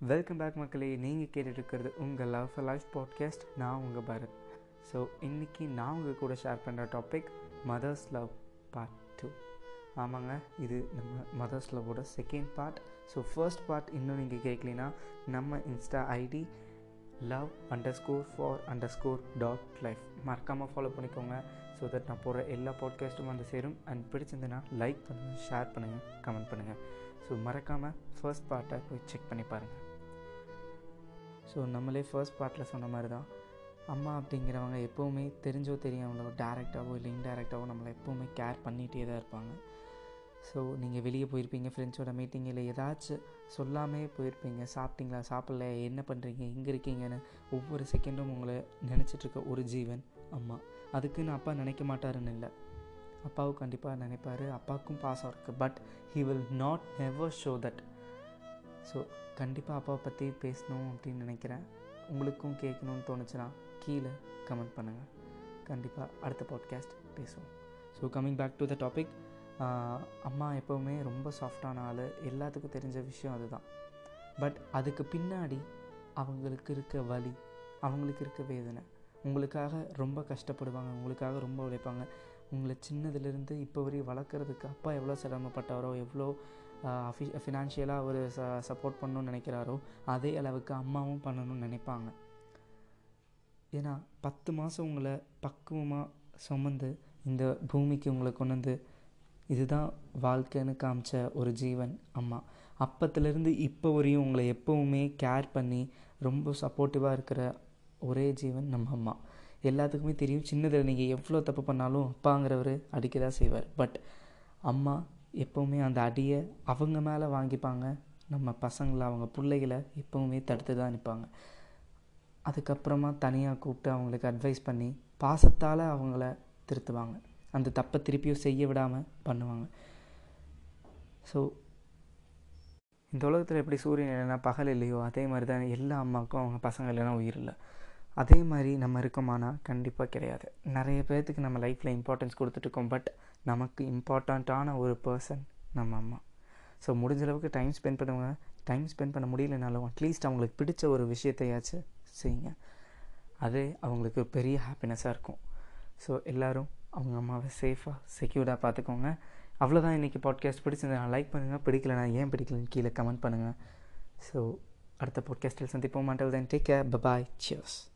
Welcome back மக்களே. நீங்கள் கேட்டுட்ருக்கிறது உங்கள் லவ் ஃபர் லைஃப் பாட்காஸ்ட் நான் உங்கள் பரத். ஸோ இன்றைக்கி நான் உங்கள் கூட ஷேர் பண்ணுற topic mother's love part two ஆமாங்க இது நம்ம mother's லவ்வோட second part so first part இன்னும் நீங்கள் கேட்கலனா நம்ம Insta ID love underscore for underscore dot life மறக்காமல் ஃபாலோ பண்ணிக்கோங்க ஸோ தட் நான் போடுற எல்லா பாட்காஸ்ட்டும் வந்து சேரும். அண்ட் பிடிச்சிருந்ததுன்னா லைக் பண்ணுங்கள் ஷேர் பண்ணுங்கள் கமெண்ட் பண்ணுங்கள் ஸோ மறக்காமல் ஃபர்ஸ்ட் பார்ட்டை போய் செக் பண்ணி பாருங்கள் ஸோ நம்மளே ஃபர்ஸ்ட் பார்ட்டில் சொன்ன மாதிரி தான். அம்மா அப்படிங்கிறவங்க எப்போவுமே தெரிஞ்சோ தெரியாமலோ டேரெக்டாகவோ இல்லை இன்டேரக்டாகவோ நம்மளை எப்போவுமே கேர் பண்ணிகிட்டே தான் இருப்பாங்க. ஸோ நீங்கள் வெளியே போயிருப்பீங்க ஃப்ரெண்ட்ஸோட மீட்டிங் இல்லை ஏதாச்சும் சொல்லாமே போயிருப்பீங்க. சாப்பிட்டீங்களா? சாப்பிட்ல என்ன பண்ணுறீங்க எங்கே இருக்கீங்கன்னு ஒவ்வொரு செகண்டும் உங்களை நினச்சிட்ருக்க ஒரு ஜீவன் அம்மா. அதுக்குன்னு அப்பா நினைக்க மாட்டாருன்னு இல்லை. அப்பாவும் கண்டிப்பாக நினைப்பார். அப்பாவுக்கும் பாசம் இருக்குது but he will not never show that so கண்டிப்பாக அப்பாவை பற்றி பேசணும் அப்படின்னு நினைக்கிறேன். உங்களுக்கும் கேட்கணும்னு தோணுச்சுன்னா கீழே கமெண்ட் பண்ணுங்கள் கண்டிப்பாக அடுத்த பாட்காஸ்ட் பேசுவோம். So coming back to the topic அம்மா எப்போவுமே ரொம்ப சாஃப்டான ஆள். எல்லாத்துக்கும் தெரிஞ்ச விஷயம் அதுதான். பட் அதுக்கு பின்னாடி அவங்களுக்கு இருக்க வலி அவங்களுக்கு இருக்க வேதனை உங்களுக்காக ரொம்ப கஷ்டப்படுவாங்க உங்களுக்காக ரொம்ப உழைப்பாங்க. உங்களை சின்னதுலேருந்து இப்போ வரையும் வளர்க்குறதுக்கு அப்பா எவ்வளோ சிரமப்பட்டாரோ எவ்வளோ அஃபி ஃபினான்ஷியலாக அவர் ச சப்போர்ட் பண்ணணும்னு நினைக்கிறாரோ அதே அளவுக்கு அம்மாவும் பண்ணணும்னு நினைப்பாங்க. ஏன்னா பத்து மாதம் உங்களை பக்குவமாக சுமந்து இந்த பூமிக்கு உங்களை கொண்டு வந்து இதுதான் வாழ்க்கைன்னு காமிச்ச ஒரு ஜீவன் அம்மா. அப்பத்துலேருந்து இப்போ வரையும் உங்களை எப்போவுமே கேர் பண்ணி ரொம்ப சப்போர்ட்டிவாக இருக்கிற ஒரே ஜீவன் நம்ம அம்மா. எல்லாத்துக்குமே தெரியும். சின்னதில் நீங்கள் எவ்வளோ தப்பு பண்ணாலும் அப்பாங்கிறவர் அடிக்க தான் செய்வார். பட் அம்மா எப்போவுமே அந்த அடியை அவங்க மேலே வாங்கிப்பாங்க. நம்ம பசங்களை அவங்க பிள்ளைகளை எப்போவுமே தடுத்து தான் நிற்பாங்க அதுக்கப்புறமா தனியாக கூப்பிட்டு அவங்களுக்கு அட்வைஸ் பண்ணி பாசத்தால் அவங்கள திருத்துவாங்க. அந்த தப்பை திருப்பியும் செய்ய விடாமல் பண்ணுவாங்க. ஸோ இந்த உலகத்தில் எப்படி சூரியன் இல்லைன்னா பகல் இல்லையோ அதே மாதிரி தான் எல்லா அம்மாவுக்கும் அவங்க பசங்க இல்லைன்னா உயிர் இல்லை. அதே மாதிரி நம்ம இருக்கோமானா கண்டிப்பாக கிடையாது. நிறைய பேர்த்துக்கு நம்ம லைஃப்பில் இம்பார்ட்டன்ஸ் கொடுத்துட்ருக்கோம் பட் நமக்கு இம்பார்ட்டண்ட்டான ஒரு பர்சன் நம்ம அம்மா. ஸோ முடிஞ்ச அளவுக்கு டைம் ஸ்பெண்ட் பண்ணுவாங்க டைம் ஸ்பெண்ட் பண்ண முடியலனாலும் அட்லீஸ்ட் அவங்களுக்கு பிடிச்ச ஒரு விஷயத்தையாச்சும் செய்யுங்க. அதே அவங்களுக்கு பெரிய ஹாப்பினஸ்ஸாக இருக்கும். ஸோ எல்லோரும் அவங்க அம்மாவை சேஃபாக செக்யூர்டாக பார்த்துக்கோங்க. அவ்வளோதான் இன்றைக்கி பாட்காஸ்ட் பிடிச்சிருந்தா லைக் பண்ணுங்கள் பிடிக்கலனா ஏன் பிடிக்கலன்னு கீழே கமெண்ட் பண்ணுங்கள் ஸோ அடுத்த பாட்காஸ்ட்டில் சந்திப்போம். மாட்டல் then take care bye bye cheers